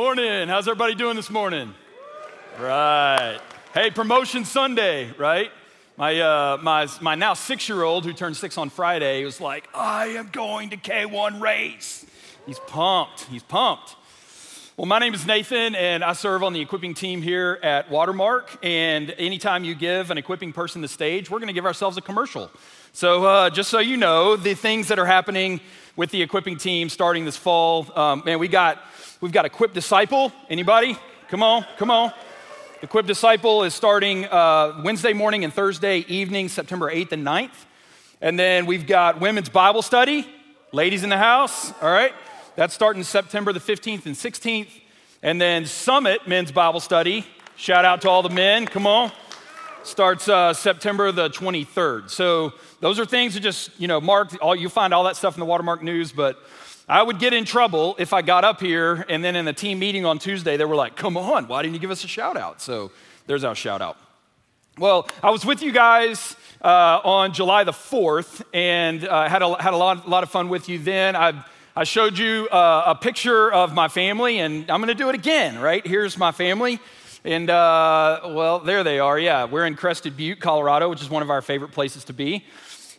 Morning. How's everybody doing this morning? Right. Hey, promotion Sunday, right? My, uh, my, my now six year old, who turned six on Friday, was like, I am going to K1 race. He's pumped. He's pumped. Well, my name is Nathan, and I serve on the equipping team here at Watermark. And anytime you give an equipping person the stage, we're going to give ourselves a commercial. So, uh, just so you know, the things that are happening with the equipping team starting this fall, um, man, we got We've got Equip Disciple. Anybody? Come on, come on. Equip Disciple is starting uh, Wednesday morning and Thursday evening, September 8th and 9th. And then we've got Women's Bible Study. Ladies in the house, all right? That's starting September the 15th and 16th. And then Summit Men's Bible Study. Shout out to all the men. Come on. Starts uh, September the 23rd. So those are things that just, you know, mark, all, you find all that stuff in the Watermark News, but I would get in trouble if I got up here and then in the team meeting on Tuesday, they were like, come on, why didn't you give us a shout out? So there's our shout out. Well, I was with you guys uh, on July the 4th and uh, had, a, had a lot, lot of fun with you then. I, I showed you uh, a picture of my family, and I'm going to do it again, right? Here's my family. And uh, well, there they are. Yeah, we're in Crested Butte, Colorado, which is one of our favorite places to be.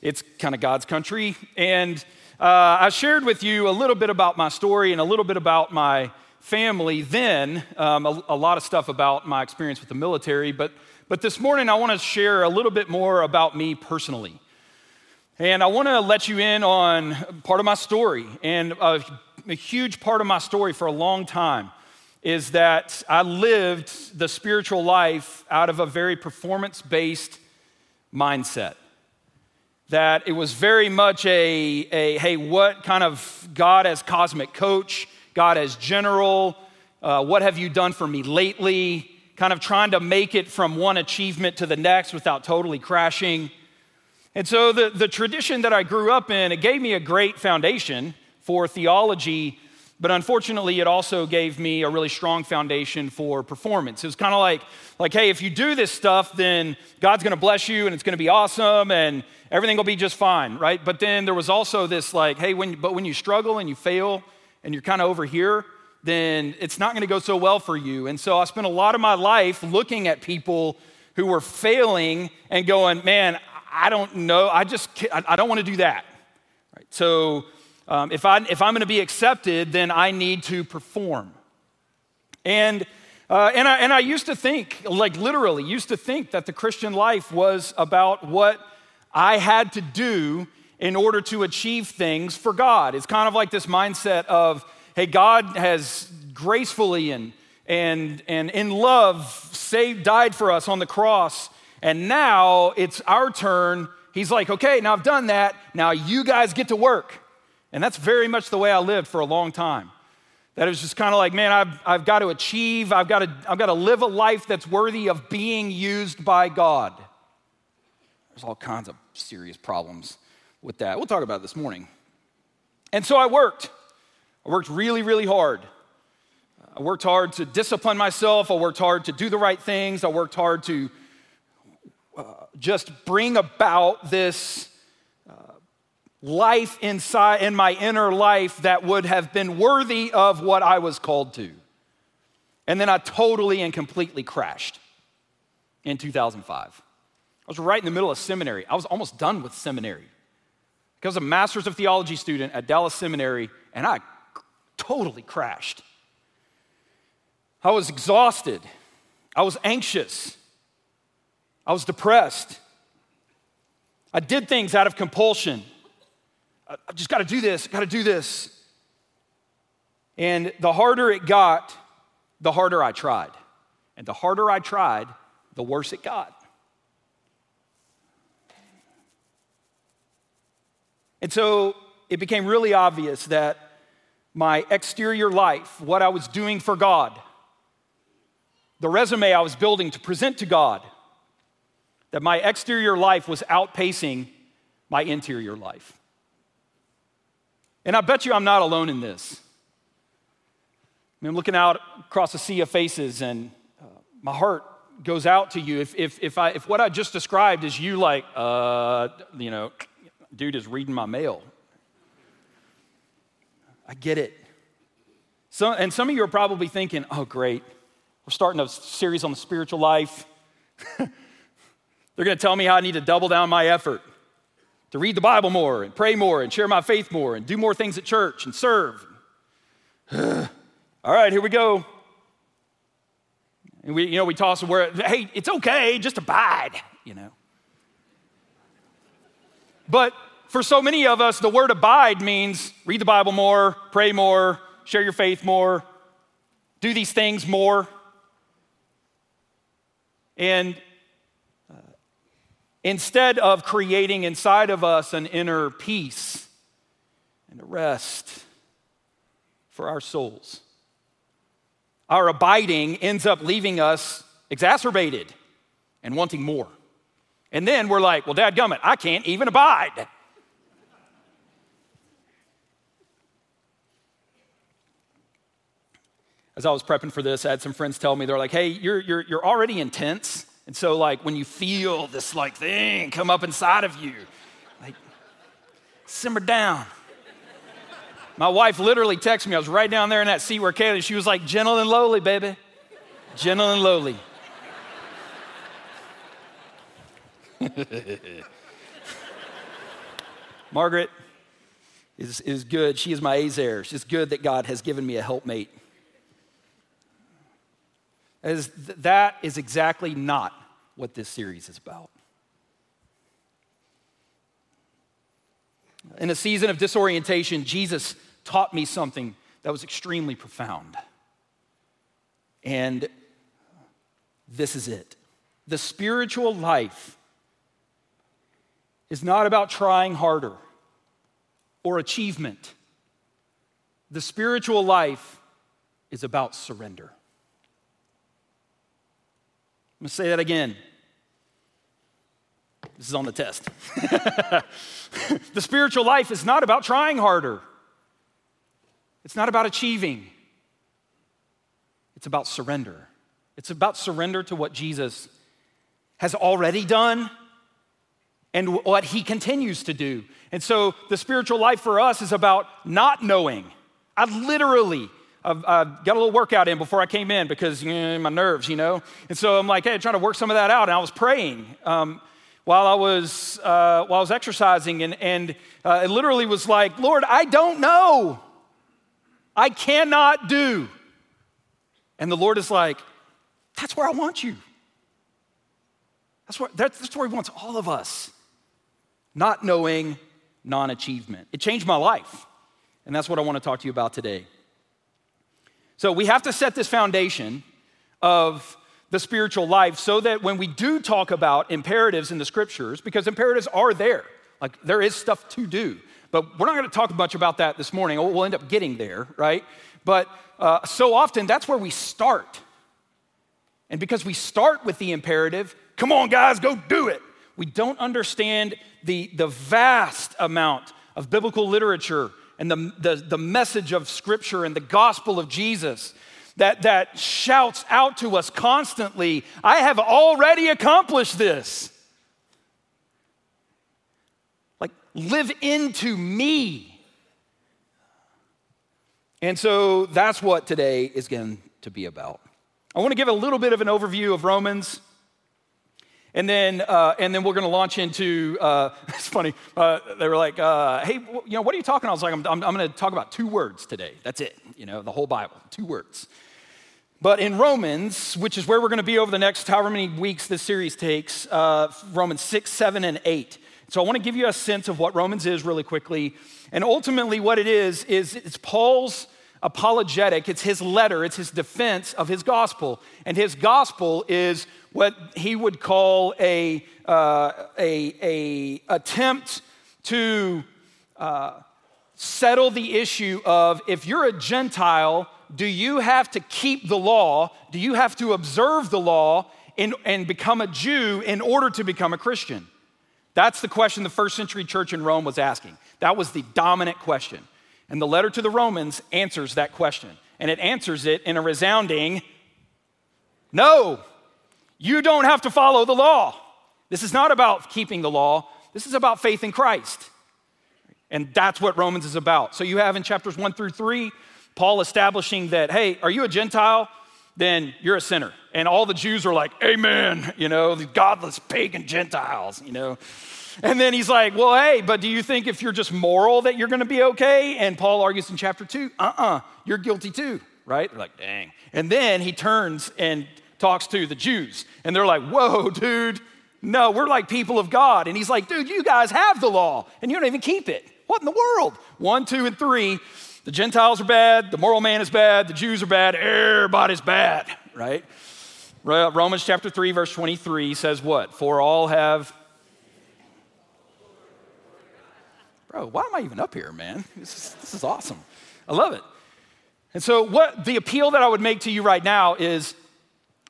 It's kind of God's country. And uh, I shared with you a little bit about my story and a little bit about my family then, um, a, a, lot of stuff about my experience with the military, but, but this morning I want to share a little bit more about me personally. And I want to let you in on part of my story. And a, a huge part of my story for a long time is that I lived the spiritual life out of a very performance based mindset that it was very much a, a hey, what kind of God as cosmic coach, God as general, uh, what have you done for me lately? Kind of trying to make it from one achievement to the next without totally crashing. And so the, the tradition that I grew up in, it gave me a great foundation for theology but unfortunately, it also gave me a really strong foundation for performance. It was kind of like, like, hey, if you do this stuff, then God's going to bless you and it's going to be awesome and everything will be just fine, right? But then there was also this like, hey, when, but when you struggle and you fail and you're kind of over here, then it's not going to go so well for you. And so I spent a lot of my life looking at people who were failing and going, man, I don't know. I just, I don't want to do that. Right? So um, if, I, if I'm going to be accepted, then I need to perform. And, uh, and, I, and I used to think, like literally, used to think that the Christian life was about what I had to do in order to achieve things for God. It's kind of like this mindset of, hey, God has gracefully and, and, and in love saved, died for us on the cross, and now it's our turn. He's like, okay, now I've done that. Now you guys get to work. And that's very much the way I lived for a long time. That it was just kind of like, man, I've, I've got to achieve, I've got to, I've got to live a life that's worthy of being used by God. There's all kinds of serious problems with that. We'll talk about it this morning. And so I worked. I worked really, really hard. I worked hard to discipline myself. I worked hard to do the right things. I worked hard to uh, just bring about this life inside in my inner life that would have been worthy of what I was called to. And then I totally and completely crashed in 2005. I was right in the middle of seminary. I was almost done with seminary. I was a master's of theology student at Dallas Seminary, and I totally crashed. I was exhausted. I was anxious. I was depressed. I did things out of compulsion. Uh, I've just got to do this, got to do this. And the harder it got, the harder I tried. And the harder I tried, the worse it got. And so it became really obvious that my exterior life, what I was doing for God, the resume I was building to present to God, that my exterior life was outpacing my interior life. And I bet you I'm not alone in this. I am looking out across a sea of faces, and uh, my heart goes out to you. If, if, if, I, if what I just described is you, like, uh, you know, dude is reading my mail. I get it. So, and some of you are probably thinking, oh, great, we're starting a series on the spiritual life. They're going to tell me how I need to double down my effort to read the Bible more and pray more and share my faith more and do more things at church and serve. All right, here we go. And we, you know, we toss word, hey, it's okay, just abide, you know. But for so many of us, the word abide means read the Bible more, pray more, share your faith more, do these things more. And instead of creating inside of us an inner peace and a rest for our souls, our abiding ends up leaving us exacerbated and wanting more. And then we're like, well, Dad gummit, I can't even abide. As I was prepping for this, I had some friends tell me, they're like, hey, you're, you're, you're already intense. And so, like, when you feel this, like, thing come up inside of you, like, simmer down. My wife literally texted me. I was right down there in that seat where Kaylee, she was like, gentle and lowly, baby. Gentle and lowly. Margaret is, is good. She is my ezer. It's good that God has given me a helpmate. As that is exactly not what this series is about. In a season of disorientation, Jesus taught me something that was extremely profound. And this is it. The spiritual life is not about trying harder or achievement. The spiritual life is about surrender. I'm gonna say that again. This is on the test. the spiritual life is not about trying harder, it's not about achieving, it's about surrender. It's about surrender to what Jesus has already done and what he continues to do. And so the spiritual life for us is about not knowing. I literally I've, I've, got a little workout in before I came in because you know, my nerves, you know. And so I'm like, hey, trying to work some of that out. And I was praying um, while I was uh, while I was exercising, and and uh, it literally was like, Lord, I don't know. I cannot do. And the Lord is like, that's where I want you. That's where, that's where He wants all of us. Not knowing, non achievement. It changed my life. And that's what I want to talk to you about today. So we have to set this foundation of the spiritual life so that when we do talk about imperatives in the scriptures, because imperatives are there, like there is stuff to do. But we're not going to talk much about that this morning. We'll end up getting there, right? But uh, so often that's where we start. And because we start with the imperative, come on, guys, go do it. We don't understand the, the vast amount of biblical literature and the, the, the message of Scripture and the gospel of Jesus that, that shouts out to us constantly I have already accomplished this. Like, live into me. And so that's what today is going to be about. I want to give a little bit of an overview of Romans. And then, uh, and then we're going to launch into, uh, it's funny, uh, they were like, uh, hey, you know, what are you talking? I was like, I'm, I'm, I'm going to talk about two words today. That's it, you know, the whole Bible, two words. But in Romans, which is where we're going to be over the next however many weeks this series takes, uh, Romans 6, 7, and 8. So I want to give you a sense of what Romans is really quickly. And ultimately, what it is, is it's Paul's apologetic, it's his letter, it's his defense of his gospel. And his gospel is what he would call a, uh, a, a attempt to uh, settle the issue of if you're a Gentile, do you have to keep the law? Do you have to observe the law in, and become a Jew in order to become a Christian? That's the question the first century church in Rome was asking. That was the dominant question. And the letter to the Romans answers that question. And it answers it in a resounding no. You don't have to follow the law. This is not about keeping the law, this is about faith in Christ. And that's what Romans is about. So you have in chapters one through three Paul establishing that, hey, are you a Gentile? Then you're a sinner. And all the Jews are like, Amen, you know, the godless pagan Gentiles, you know. And then he's like, Well, hey, but do you think if you're just moral that you're gonna be okay? And Paul argues in chapter two, uh uh-uh, uh, you are guilty too, right? They're like, Dang. And then he turns and talks to the Jews, and they're like, Whoa, dude, no, we're like people of God. And he's like, Dude, you guys have the law, and you don't even keep it. What in the world? One, two, and three. The Gentiles are bad, the moral man is bad, the Jews are bad, everybody's bad, right? Romans chapter 3, verse 23 says what? For all have. Bro, why am I even up here, man? This is, this is awesome. I love it. And so, what the appeal that I would make to you right now is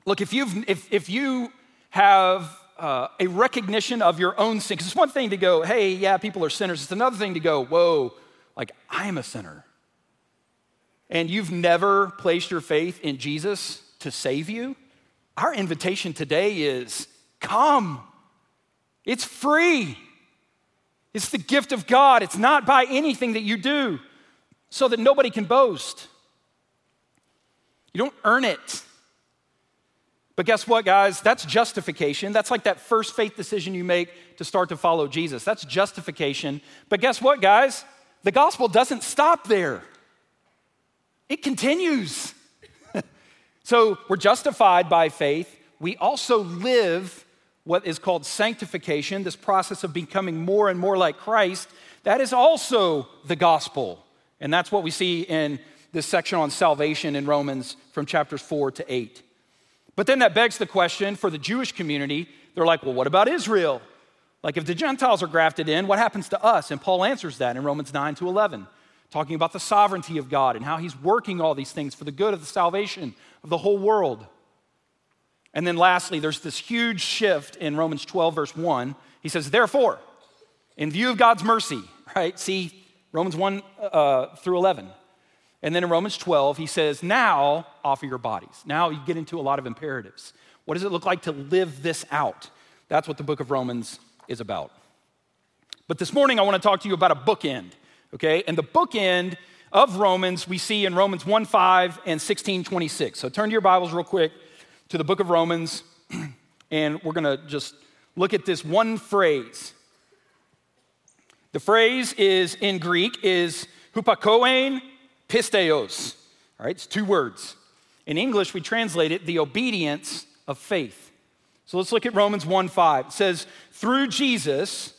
look, if, you've, if, if you have uh, a recognition of your own sin, because it's one thing to go, hey, yeah, people are sinners. It's another thing to go, whoa, like, I am a sinner. And you've never placed your faith in Jesus to save you, our invitation today is come. It's free. It's the gift of God. It's not by anything that you do so that nobody can boast. You don't earn it. But guess what, guys? That's justification. That's like that first faith decision you make to start to follow Jesus. That's justification. But guess what, guys? The gospel doesn't stop there, it continues. So we're justified by faith. We also live what is called sanctification, this process of becoming more and more like Christ. That is also the gospel. And that's what we see in this section on salvation in Romans from chapters 4 to 8. But then that begs the question for the Jewish community they're like, well, what about Israel? Like, if the Gentiles are grafted in, what happens to us? And Paul answers that in Romans 9 to 11, talking about the sovereignty of God and how he's working all these things for the good of the salvation of the whole world. And then lastly, there's this huge shift in Romans 12, verse 1. He says, Therefore, in view of God's mercy, right? See Romans 1 uh, through 11. And then in Romans 12, he says, Now offer your bodies. Now you get into a lot of imperatives. What does it look like to live this out? That's what the book of Romans is about. But this morning, I want to talk to you about a bookend, okay? And the bookend of Romans we see in Romans 1 5 and 16 26. So turn to your Bibles real quick to the book of Romans, and we're to just look at this one phrase. The phrase is in Greek is hupakoen pisteos. All right, it's two words. In English, we translate it the obedience of faith. So let's look at Romans 1 5. It says, Through Jesus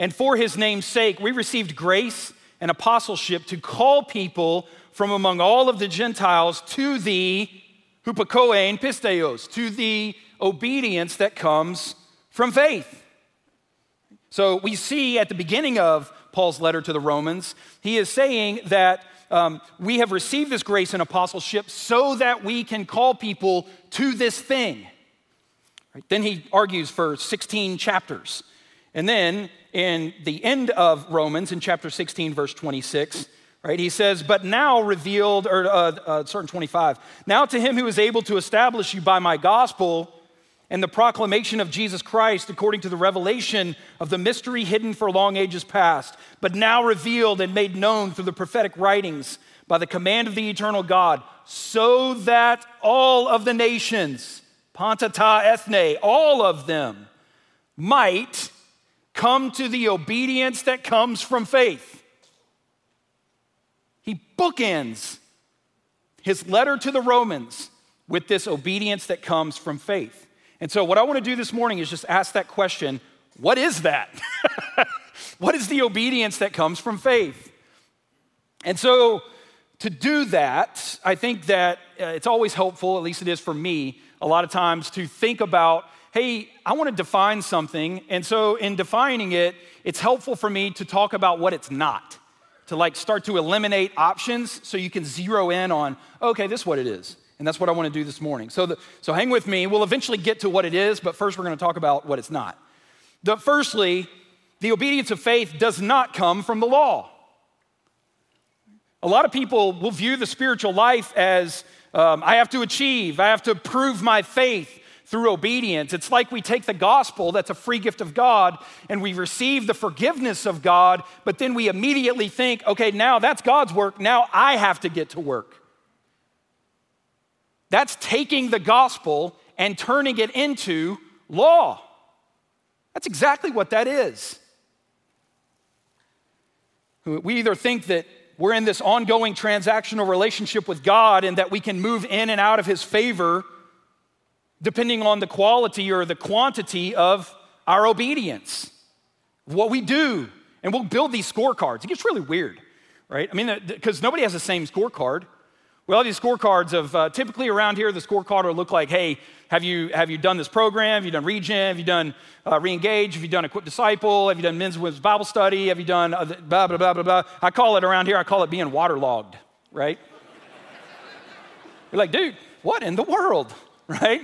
and for his name's sake, we received grace and apostleship to call people from among all of the Gentiles to the hupakoen pisteos, to the obedience that comes from faith. So we see at the beginning of Paul's letter to the Romans, he is saying that um, we have received this grace and apostleship so that we can call people to this thing. Right? Then he argues for 16 chapters. And then in the end of Romans, in chapter 16, verse 26, right, he says, But now revealed, or uh, uh, certain 25, now to him who is able to establish you by my gospel and the proclamation of Jesus Christ according to the revelation of the mystery hidden for long ages past, but now revealed and made known through the prophetic writings by the command of the eternal God, so that all of the nations, panta ta ethne, all of them, might come to the obedience that comes from faith. He bookends his letter to the Romans with this obedience that comes from faith. And so, what I want to do this morning is just ask that question what is that? what is the obedience that comes from faith? And so, to do that, I think that uh, it's always helpful, at least it is for me, a lot of times to think about hey, I want to define something. And so, in defining it, it's helpful for me to talk about what it's not, to like start to eliminate options so you can zero in on, okay, this is what it is. And that's what I want to do this morning. So, the, so hang with me. We'll eventually get to what it is, but first we're going to talk about what it's not. The, firstly, the obedience of faith does not come from the law. A lot of people will view the spiritual life as um, I have to achieve, I have to prove my faith through obedience. It's like we take the gospel, that's a free gift of God, and we receive the forgiveness of God, but then we immediately think, okay, now that's God's work, now I have to get to work. That's taking the gospel and turning it into law. That's exactly what that is. We either think that we're in this ongoing transactional relationship with God and that we can move in and out of His favor depending on the quality or the quantity of our obedience, what we do. And we'll build these scorecards. It gets really weird, right? I mean, because nobody has the same scorecard. We all have these scorecards of uh, typically around here, the scorecard will look like, hey, have you, have you done this program? Have you done regen? Have you done uh, reengage? Have you done equip disciple? Have you done men's women's Bible study? Have you done uh, blah, blah, blah, blah, blah? I call it around here, I call it being waterlogged, right? You're like, dude, what in the world, right?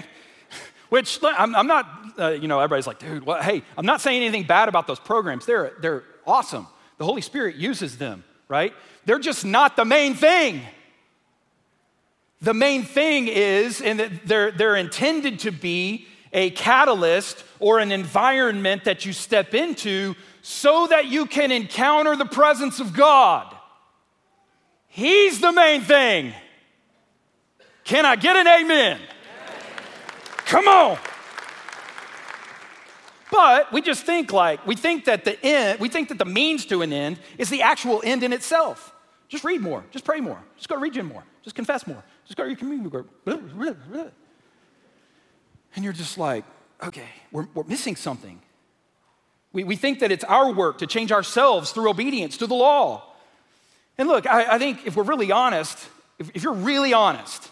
Which I'm, I'm not, uh, you know, everybody's like, dude, what? hey, I'm not saying anything bad about those programs. They're, they're awesome. The Holy Spirit uses them, right? They're just not the main thing. The main thing is, and they're, they're intended to be a catalyst or an environment that you step into so that you can encounter the presence of God. He's the main thing. Can I get an amen? Come on. But we just think like, we think that the end, we think that the means to an end is the actual end in itself. Just read more, just pray more, just go to regen more, just confess more, just go to your community group. And you're just like, okay, we're, we're missing something. We, we think that it's our work to change ourselves through obedience to the law. And look, I, I think if we're really honest, if, if you're really honest,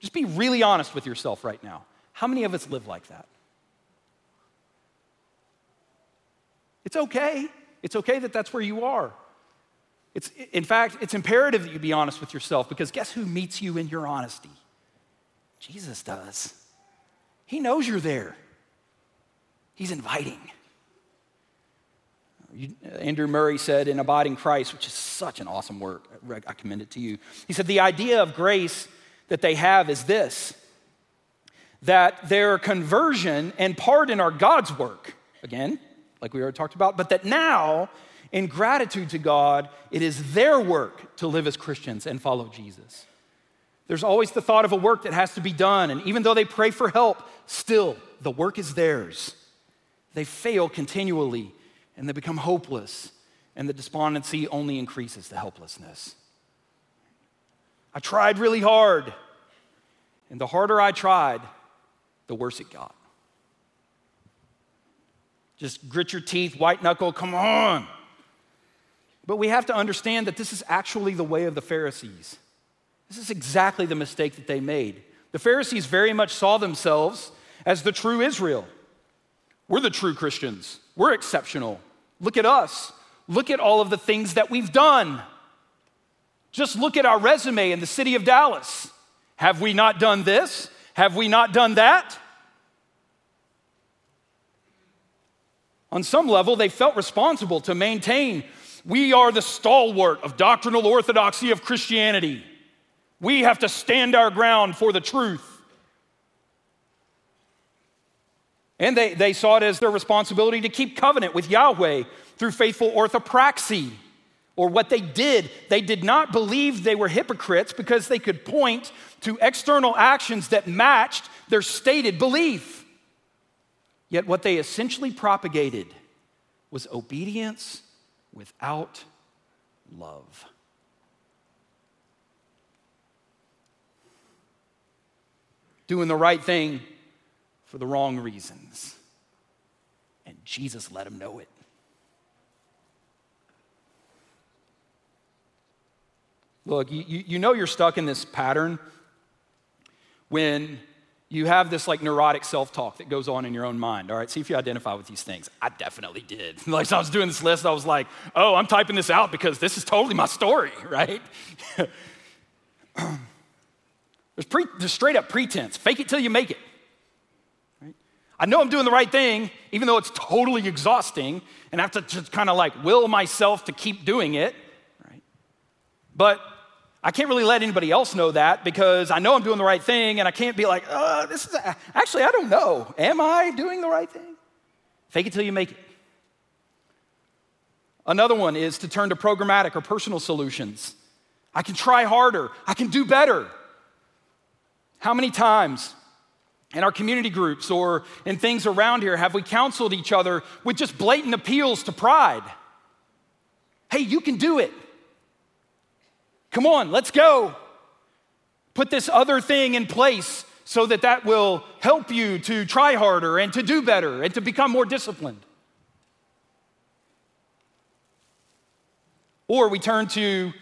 just be really honest with yourself right now. How many of us live like that? It's okay. It's okay that that's where you are. It's, in fact, it's imperative that you be honest with yourself because guess who meets you in your honesty? Jesus does. He knows you're there, He's inviting. Andrew Murray said in Abide in Christ, which is such an awesome work, I commend it to you. He said, The idea of grace that they have is this that their conversion and pardon are God's work, again, like we already talked about, but that now in gratitude to God, it is their work to live as Christians and follow Jesus. There's always the thought of a work that has to be done, and even though they pray for help, still the work is theirs. They fail continually and they become hopeless, and the despondency only increases the helplessness. I tried really hard, and the harder I tried, the worse it got. Just grit your teeth, white knuckle, come on. But we have to understand that this is actually the way of the Pharisees. This is exactly the mistake that they made. The Pharisees very much saw themselves as the true Israel. We're the true Christians, we're exceptional. Look at us. Look at all of the things that we've done. Just look at our resume in the city of Dallas. Have we not done this? Have we not done that? On some level, they felt responsible to maintain we are the stalwart of doctrinal orthodoxy of Christianity. We have to stand our ground for the truth. And they, they saw it as their responsibility to keep covenant with Yahweh through faithful orthopraxy, or what they did. They did not believe they were hypocrites because they could point to external actions that matched their stated belief. Yet what they essentially propagated was obedience without love. Doing the right thing for the wrong reasons. And Jesus let him know it. Look, you, you know you're stuck in this pattern when you have this like neurotic self-talk that goes on in your own mind all right? See if you identify with these things. I definitely did. Like so i was doing this list i was like oh i'm typing this out because this is totally my story right? There's, pre- there's straight up pretense. Fake it till you make it right? i know i'm doing the right thing even though it's totally exhausting and i have to just kind of like will myself to keep doing it right? But I can't really let anybody else know that because I know I'm doing the right thing and I can't be like, uh, this is, a, actually, I don't know. Am I doing the right thing? Fake it till you make it. Another one is to turn to programmatic or personal solutions. I can try harder, I can do better. How many times in our community groups or in things around here have we counseled each other with just blatant appeals to pride? Hey, you can do it. Come on, let's go. Put this other thing in place so that that will help you to try harder and to do better and to become more disciplined. Or we turn to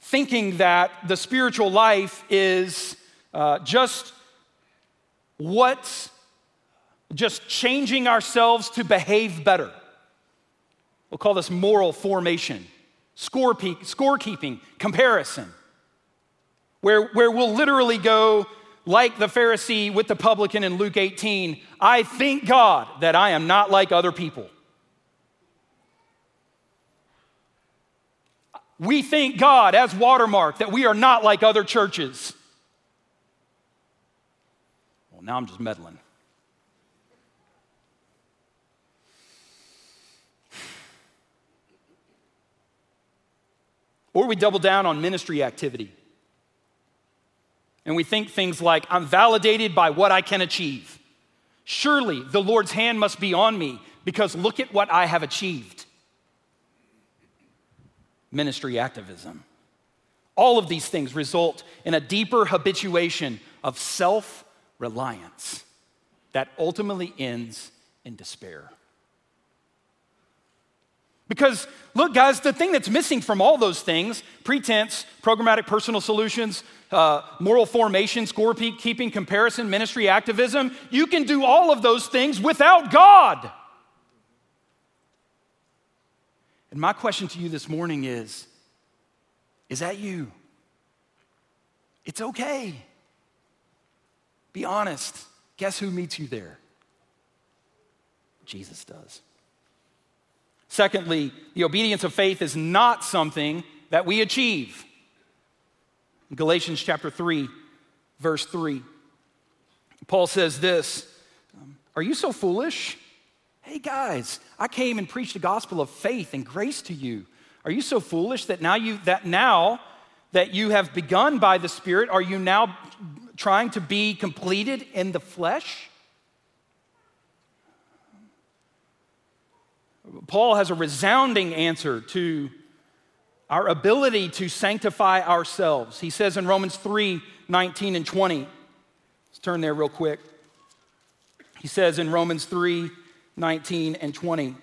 thinking that the spiritual life is uh, just what, just changing ourselves to behave better. We'll call this moral formation, score scorekeeping, comparison, where, where we'll literally go like the Pharisee with the publican in Luke 18 I thank God that I am not like other people. We thank God as watermark that we are not like other churches. Well, now I'm just meddling. Or we double down on ministry activity. And we think things like, I'm validated by what I can achieve. Surely the Lord's hand must be on me because look at what I have achieved ministry activism. All of these things result in a deeper habituation of self reliance that ultimately ends in despair. Because, look, guys, the thing that's missing from all those things pretense, programmatic personal solutions, uh, moral formation, score keeping, comparison, ministry activism you can do all of those things without God. And my question to you this morning is Is that you? It's okay. Be honest. Guess who meets you there? Jesus does. Secondly, the obedience of faith is not something that we achieve. Galatians chapter 3, verse 3, Paul says this um, Are you so foolish? Hey guys, I came and preached the gospel of faith and grace to you. Are you so foolish that now you that now that you have begun by the Spirit, are you now trying to be completed in the flesh? Paul has a resounding answer to our ability to sanctify ourselves. He says in Romans 3 19 and 20. Let's turn there real quick. He says in Romans 3 19 and 20.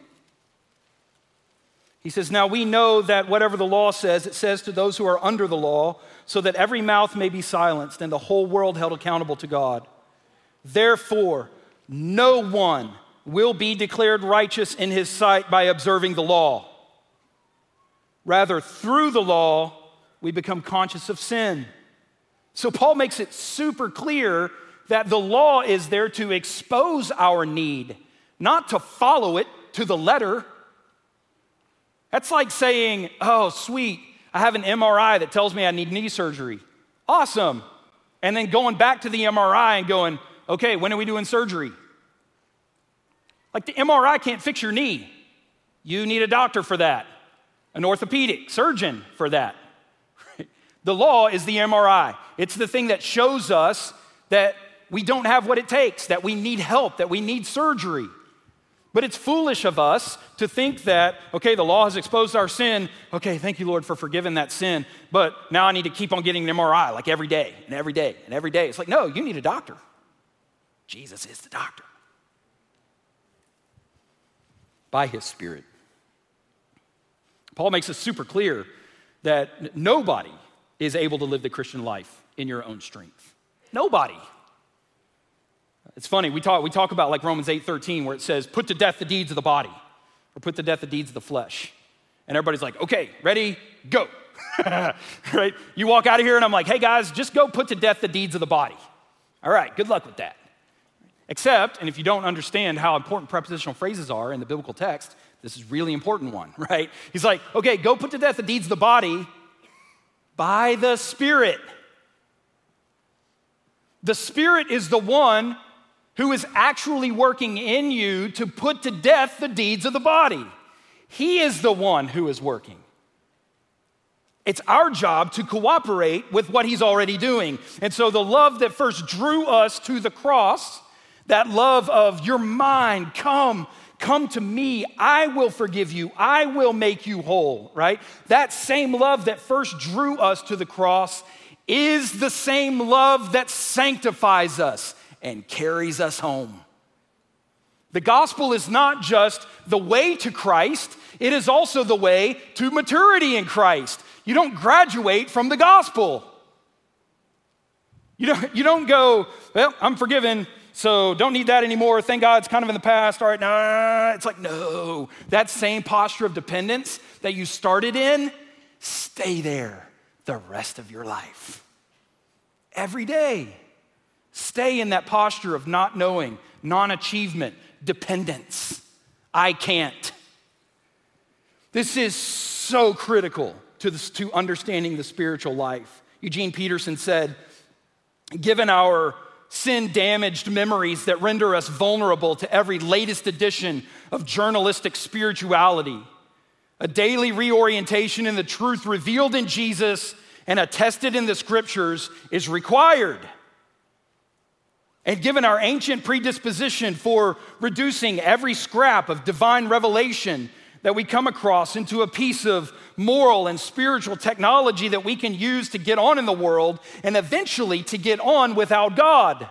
He says, Now we know that whatever the law says, it says to those who are under the law, so that every mouth may be silenced and the whole world held accountable to God. Therefore, no one will be declared righteous in his sight by observing the law. Rather, through the law, we become conscious of sin. So, Paul makes it super clear that the law is there to expose our need not to follow it to the letter. That's like saying, oh, sweet, I have an MRI that tells me I need knee surgery. Awesome. And then going back to the MRI and going, okay, when are we doing surgery? Like the MRI can't fix your knee. You need a doctor for that, an orthopedic surgeon for that. The law is the MRI, it's the thing that shows us that we don't have what it takes, that we need help, that we need surgery. But it's foolish of us to think that, okay, the law has exposed our sin. Okay, thank you, Lord, for forgiving that sin. But now I need to keep on getting an MRI like every day and every day and every day. It's like, no, you need a doctor. Jesus is the doctor by his Spirit. Paul makes it super clear that nobody is able to live the Christian life in your own strength. Nobody. It's funny, we talk, we talk about like Romans 8 13, where it says, put to death the deeds of the body, or put to death the deeds of the flesh. And everybody's like, okay, ready, go. right? You walk out of here, and I'm like, hey guys, just go put to death the deeds of the body. All right, good luck with that. Except, and if you don't understand how important prepositional phrases are in the biblical text, this is really important one, right? He's like, okay, go put to death the deeds of the body, By the Spirit. The Spirit is the one who is actually working in you to put to death the deeds of the body. He is the one who is working. It's our job to cooperate with what he's already doing. And so the love that first drew us to the cross, that love of your mind, come, come to me, I will forgive you, I will make you whole, right? That same love that first drew us to the cross is the same love that sanctifies us and carries us home. The gospel is not just the way to Christ, it is also the way to maturity in Christ. You don't graduate from the gospel. You don't, you don't go, well, I'm forgiven, so don't need that anymore. Thank God it's kind of in the past. All right, nah. It's like, no. That same posture of dependence that you started in, stay there the rest of your life. Every day, stay in that posture of not knowing, non achievement, dependence. I can't. This is so critical to, this, to understanding the spiritual life. Eugene Peterson said, Given our sin damaged memories that render us vulnerable to every latest edition of journalistic spirituality, a daily reorientation in the truth revealed in Jesus and attested in the scriptures is required. And given our ancient predisposition for reducing every scrap of divine revelation that we come across into a piece of moral and spiritual technology that we can use to get on in the world and eventually to get on without God.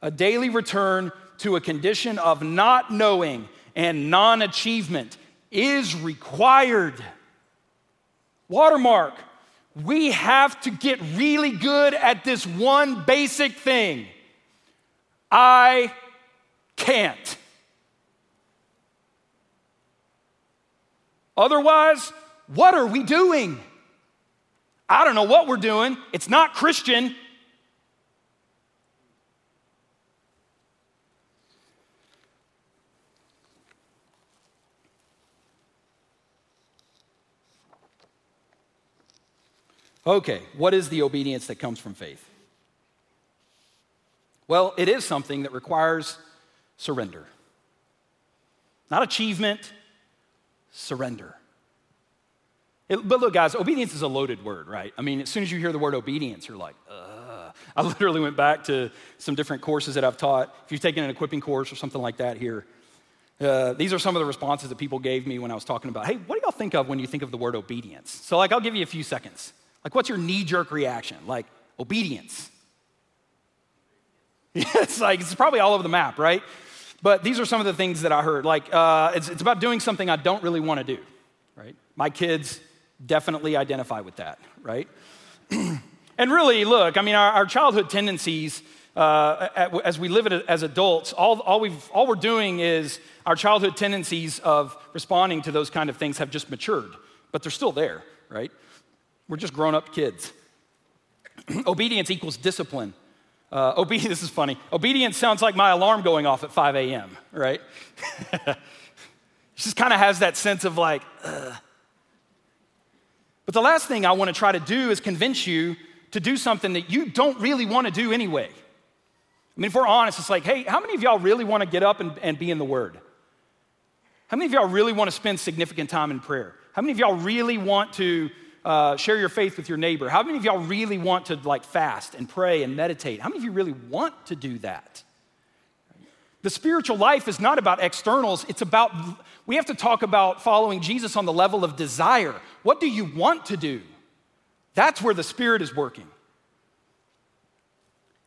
A daily return to a condition of not knowing and non achievement is required. Watermark, we have to get really good at this one basic thing I can't. Otherwise, what are we doing? I don't know what we're doing. It's not Christian. Okay, what is the obedience that comes from faith? Well, it is something that requires surrender. Not achievement, surrender. It, but look, guys, obedience is a loaded word, right? I mean, as soon as you hear the word obedience, you're like, Ugh. I literally went back to some different courses that I've taught. If you've taken an equipping course or something like that here, uh, these are some of the responses that people gave me when I was talking about, hey, what do y'all think of when you think of the word obedience? So, like, I'll give you a few seconds. Like, what's your knee jerk reaction? Like, obedience. it's like, it's probably all over the map, right? But these are some of the things that I heard. Like, uh, it's, it's about doing something I don't really want to do, right? My kids definitely identify with that, right? and really, look, I mean, our, our childhood tendencies, uh, as we live it as adults, all, all, we've, all we're doing is our childhood tendencies of responding to those kind of things have just matured, but they're still there, right? We're just grown up kids. Obedience equals discipline. Uh, obedience, this is funny. Obedience sounds like my alarm going off at 5 a.m., right? It just kind of has that sense of like, Ugh. But the last thing I want to try to do is convince you to do something that you don't really want to do anyway. I mean, if we're honest, it's like, hey, how many of y'all really want to get up and, and be in the Word? How many of y'all really want to spend significant time in prayer? How many of y'all really want to uh, share your faith with your neighbor? How many of y'all really want to like fast and pray and meditate? How many of you really want to do that? The spiritual life is not about externals, it's about, we have to talk about following Jesus on the level of desire. What do you want to do? That's where the Spirit is working.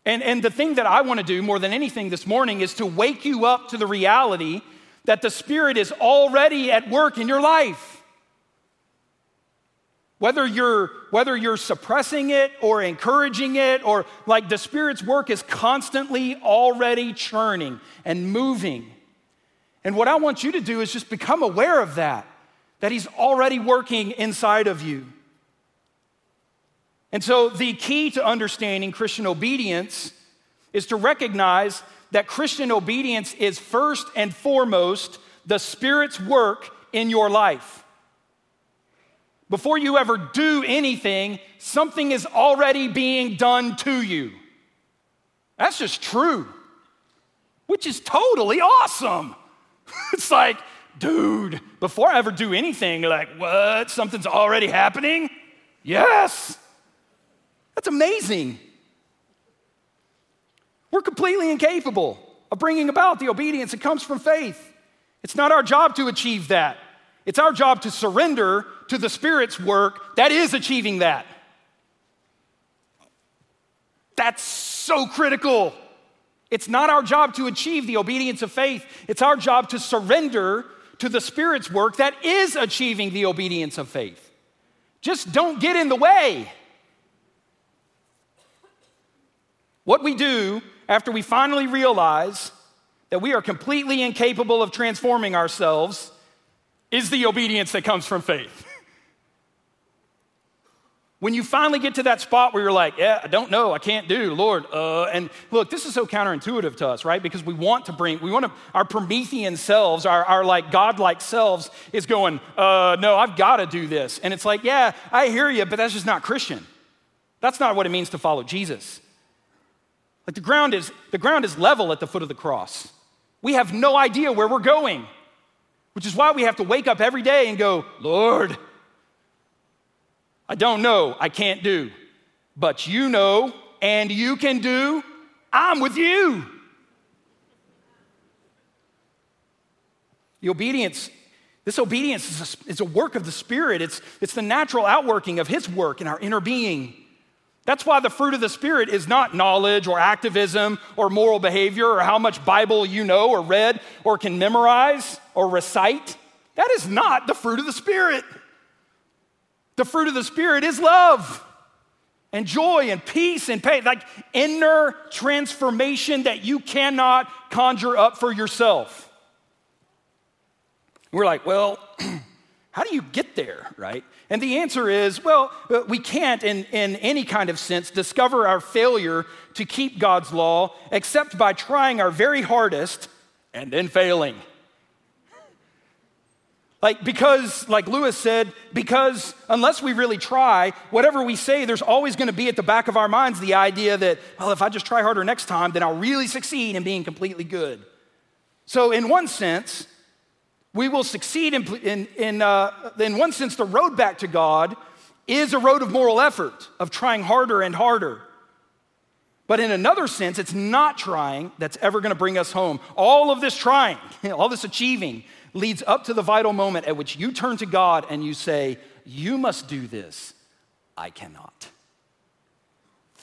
And, and the thing that I want to do more than anything this morning is to wake you up to the reality that the Spirit is already at work in your life. Whether you're, whether you're suppressing it or encouraging it, or like the Spirit's work is constantly already churning and moving. And what I want you to do is just become aware of that, that He's already working inside of you. And so, the key to understanding Christian obedience is to recognize that Christian obedience is first and foremost the Spirit's work in your life. Before you ever do anything, something is already being done to you. That's just true, which is totally awesome. it's like, dude, before I ever do anything, like, what? Something's already happening? Yes. That's amazing. We're completely incapable of bringing about the obedience that comes from faith. It's not our job to achieve that. It's our job to surrender to the Spirit's work that is achieving that. That's so critical. It's not our job to achieve the obedience of faith, it's our job to surrender to the Spirit's work that is achieving the obedience of faith. Just don't get in the way. What we do after we finally realize that we are completely incapable of transforming ourselves is the obedience that comes from faith. When you finally get to that spot where you're like, yeah, I don't know, I can't do, Lord, uh, and look, this is so counterintuitive to us, right? Because we want to bring, we want to, our Promethean selves, our, our like godlike selves is going, uh, no, I've got to do this. And it's like, yeah, I hear you, but that's just not Christian. That's not what it means to follow Jesus. Like the ground is, the ground is level at the foot of the cross. We have no idea where we're going, which is why we have to wake up every day and go, Lord, I don't know, I can't do, but you know and you can do. I'm with you. The obedience, this obedience is a, is a work of the Spirit. It's, it's the natural outworking of His work in our inner being. That's why the fruit of the Spirit is not knowledge or activism or moral behavior or how much Bible you know or read or can memorize or recite. That is not the fruit of the Spirit. The fruit of the Spirit is love and joy and peace and pain, like inner transformation that you cannot conjure up for yourself. We're like, well, how do you get there, right? And the answer is, well, uh, we can't, in, in any kind of sense, discover our failure to keep God's law except by trying our very hardest and then failing. Like, because, like Lewis said, because unless we really try, whatever we say, there's always going to be at the back of our minds the idea that, well, if I just try harder next time, then I'll really succeed in being completely good. So, in one sense, we will succeed in, in, in, uh, in one sense, the road back to God is a road of moral effort, of trying harder and harder. But in another sense, it's not trying that's ever going to bring us home. All of this trying, all this achieving, leads up to the vital moment at which you turn to God and you say, You must do this. I cannot.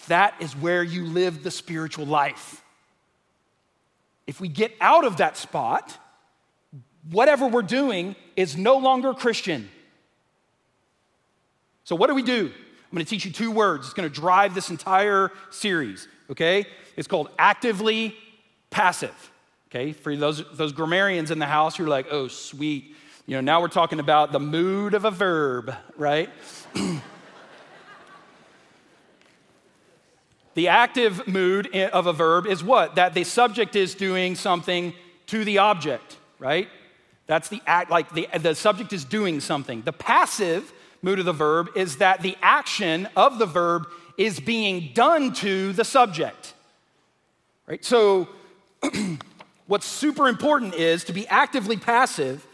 That is where you live the spiritual life. If we get out of that spot, whatever we're doing is no longer Christian. So, what do we do? I'm going to teach you two words. It's going to drive this entire series, okay? It's called actively passive. Okay, for those, those grammarians in the house, you're like, oh, sweet. You know, now we're talking about the mood of a verb, right? the active mood of a verb is what? That the subject is doing something to the object, right? That's the act, like the, the subject is doing something. The passive mood of the verb is that the action of the verb is being done to the subject, right? So, What's super important is to be actively passive,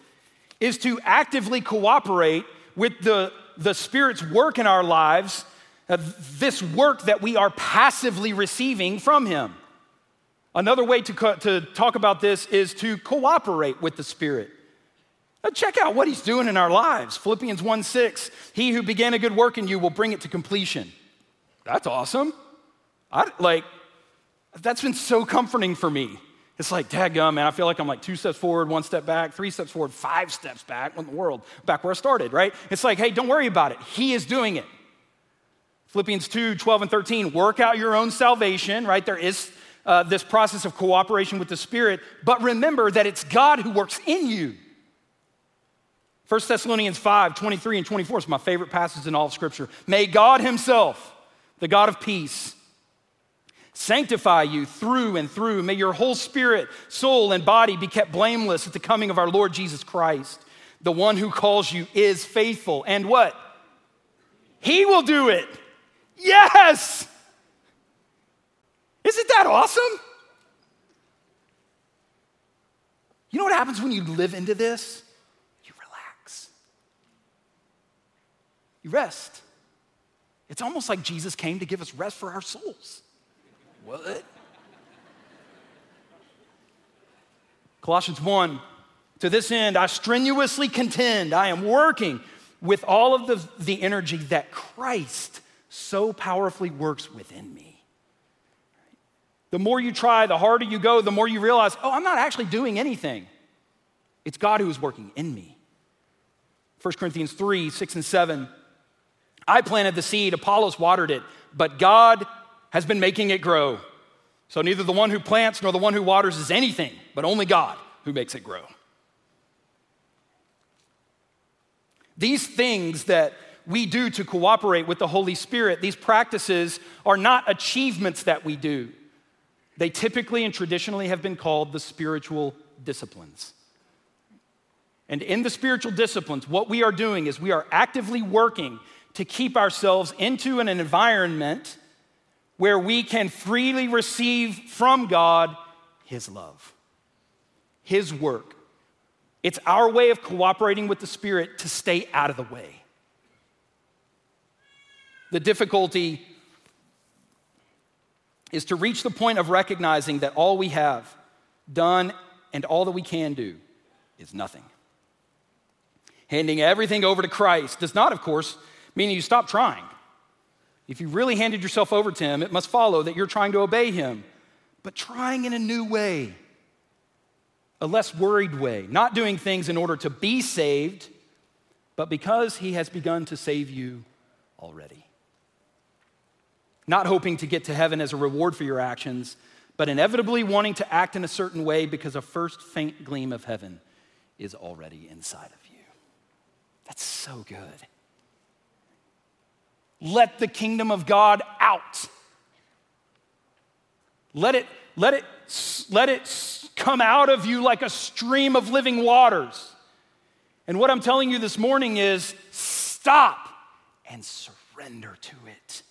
is to actively cooperate with the, the Spirit's work in our lives, uh, this work that we are passively receiving from Him. Another way to, co- to talk about this is to cooperate with the Spirit. Now check out what He's doing in our lives. Philippians 1 6, He who began a good work in you will bring it to completion. That's awesome. I, like, that's been so comforting for me. It's like, dadgum, man, I feel like I'm like two steps forward, one step back, three steps forward, five steps back What in the world, back where I started, right? It's like, hey, don't worry about it. He is doing it. Philippians 2 12 and 13, work out your own salvation, right? There is uh, this process of cooperation with the Spirit, but remember that it's God who works in you. 1 Thessalonians 5 23 and 24 is my favorite passage in all of Scripture. May God Himself, the God of peace, sanctify you through and through. May your whole spirit, soul, and body be kept blameless at the coming of our Lord Jesus Christ. The one who calls you is faithful and what? He will do it. Yes! Isn't that awesome? You know what happens when you live into this? You relax, you rest. It's almost like Jesus came to give us rest for our souls. What? Colossians 1 To this end, I strenuously contend, I am working with all of the, the energy that Christ so powerfully works within me. The more you try, the harder you go, the more you realize, oh, I'm not actually doing anything. It's God who is working in me. 1 Corinthians 3 6 and 7. I planted the seed, Apollos watered it, but God has been making it grow. So neither the one who plants nor the one who waters is anything, but only God who makes it grow. These things that we do to cooperate with the Holy Spirit, these practices are not achievements that we do. They typically and traditionally have been called the spiritual disciplines. And in the spiritual disciplines, what we are doing is we are actively working to keep ourselves into an environment where we can freely receive from God His love, His work. It's our way of cooperating with the Spirit to stay out of the way. The difficulty is to reach the point of recognizing that all we have done and all that we can do is nothing. Handing everything over to Christ does not, of course, mean you stop trying. If you really handed yourself over to Him, it must follow that you're trying to obey Him, but trying in a new way, a less worried way, not doing things in order to be saved, but because He has begun to save you already. Not hoping to get to heaven as a reward for your actions, but inevitably wanting to act in a certain way because a first faint gleam of heaven is already inside of you. That's so good let the kingdom of God out. Let it, let it, let it come out of you like a stream of living waters. And what I'm telling you this morning is stop and surrender to it.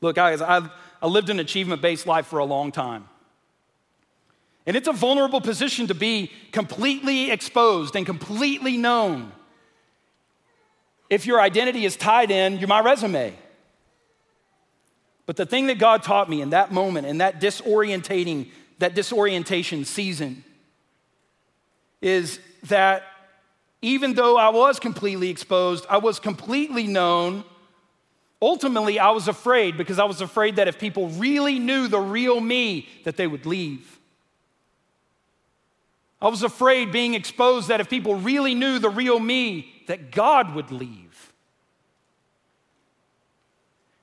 Look, guys, I've I lived an achievement based life for a long time. And it's a vulnerable position to be completely exposed and completely known if your identity is tied in, you're my resume. But the thing that God taught me in that moment, in that disorientating, that disorientation season, is that even though I was completely exposed, I was completely known. Ultimately, I was afraid because I was afraid that if people really knew the real me, that they would leave. I was afraid being exposed that if people really knew the real me, that God would leave.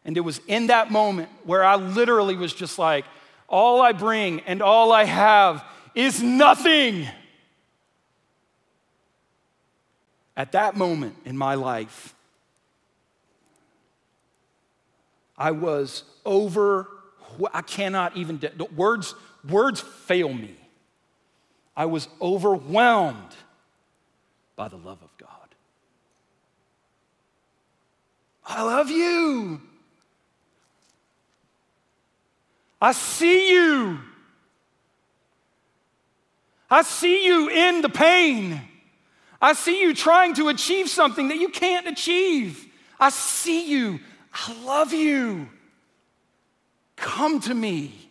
And it was in that moment where I literally was just like, all I bring and all I have is nothing. At that moment in my life, I was over, I cannot even, the words, words fail me. I was overwhelmed by the love of God. I love you. I see you. I see you in the pain. I see you trying to achieve something that you can't achieve. I see you. I love you. Come to me.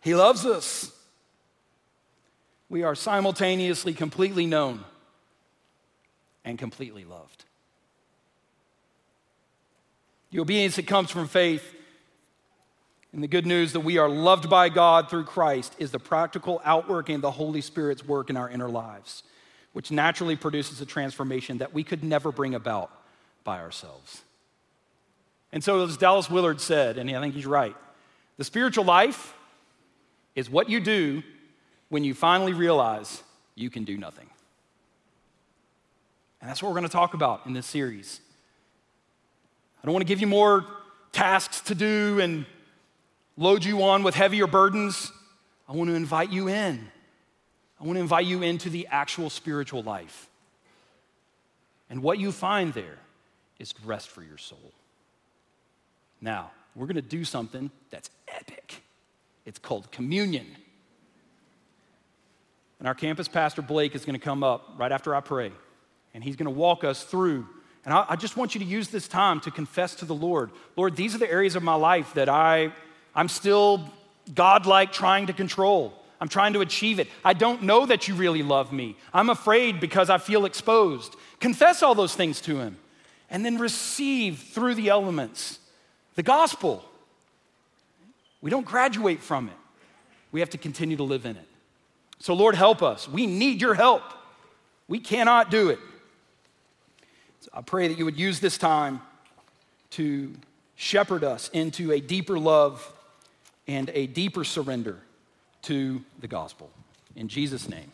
He loves us we are simultaneously completely known and completely loved. The obedience that comes from faith and the good news that we are loved by God through Christ is the practical outworking of the Holy Spirit's work in our inner lives, which naturally produces a transformation that we could never bring about by ourselves. And so, as Dallas Willard said, and I think he's right, the spiritual life is what you do when you finally realize you can do nothing. And that's what we're going to talk about in this series. I don't want to give you more tasks to do and load you on with heavier burdens. I want to invite you in I want to invite you into the actual spiritual life. And what you find there is rest for your soul. Now, we're going to do something that's epic. It's called communion. And our campus pastor, Blake, is going to come up right after I pray, and he's going to walk us through. And I, I just want you to use this time to confess to the Lord Lord, these are the areas of my life that I, I'm still godlike trying to control. I'm trying to achieve it. I don't know that you really love me. I'm afraid because I feel exposed. Confess all those things to Him and then receive through the elements the gospel. We don't graduate from it, we have to continue to live in it. So, Lord, help us. We need your help. We cannot do it. So I pray that you would use this time to shepherd us into a deeper love and a deeper surrender to the gospel. In Jesus' name.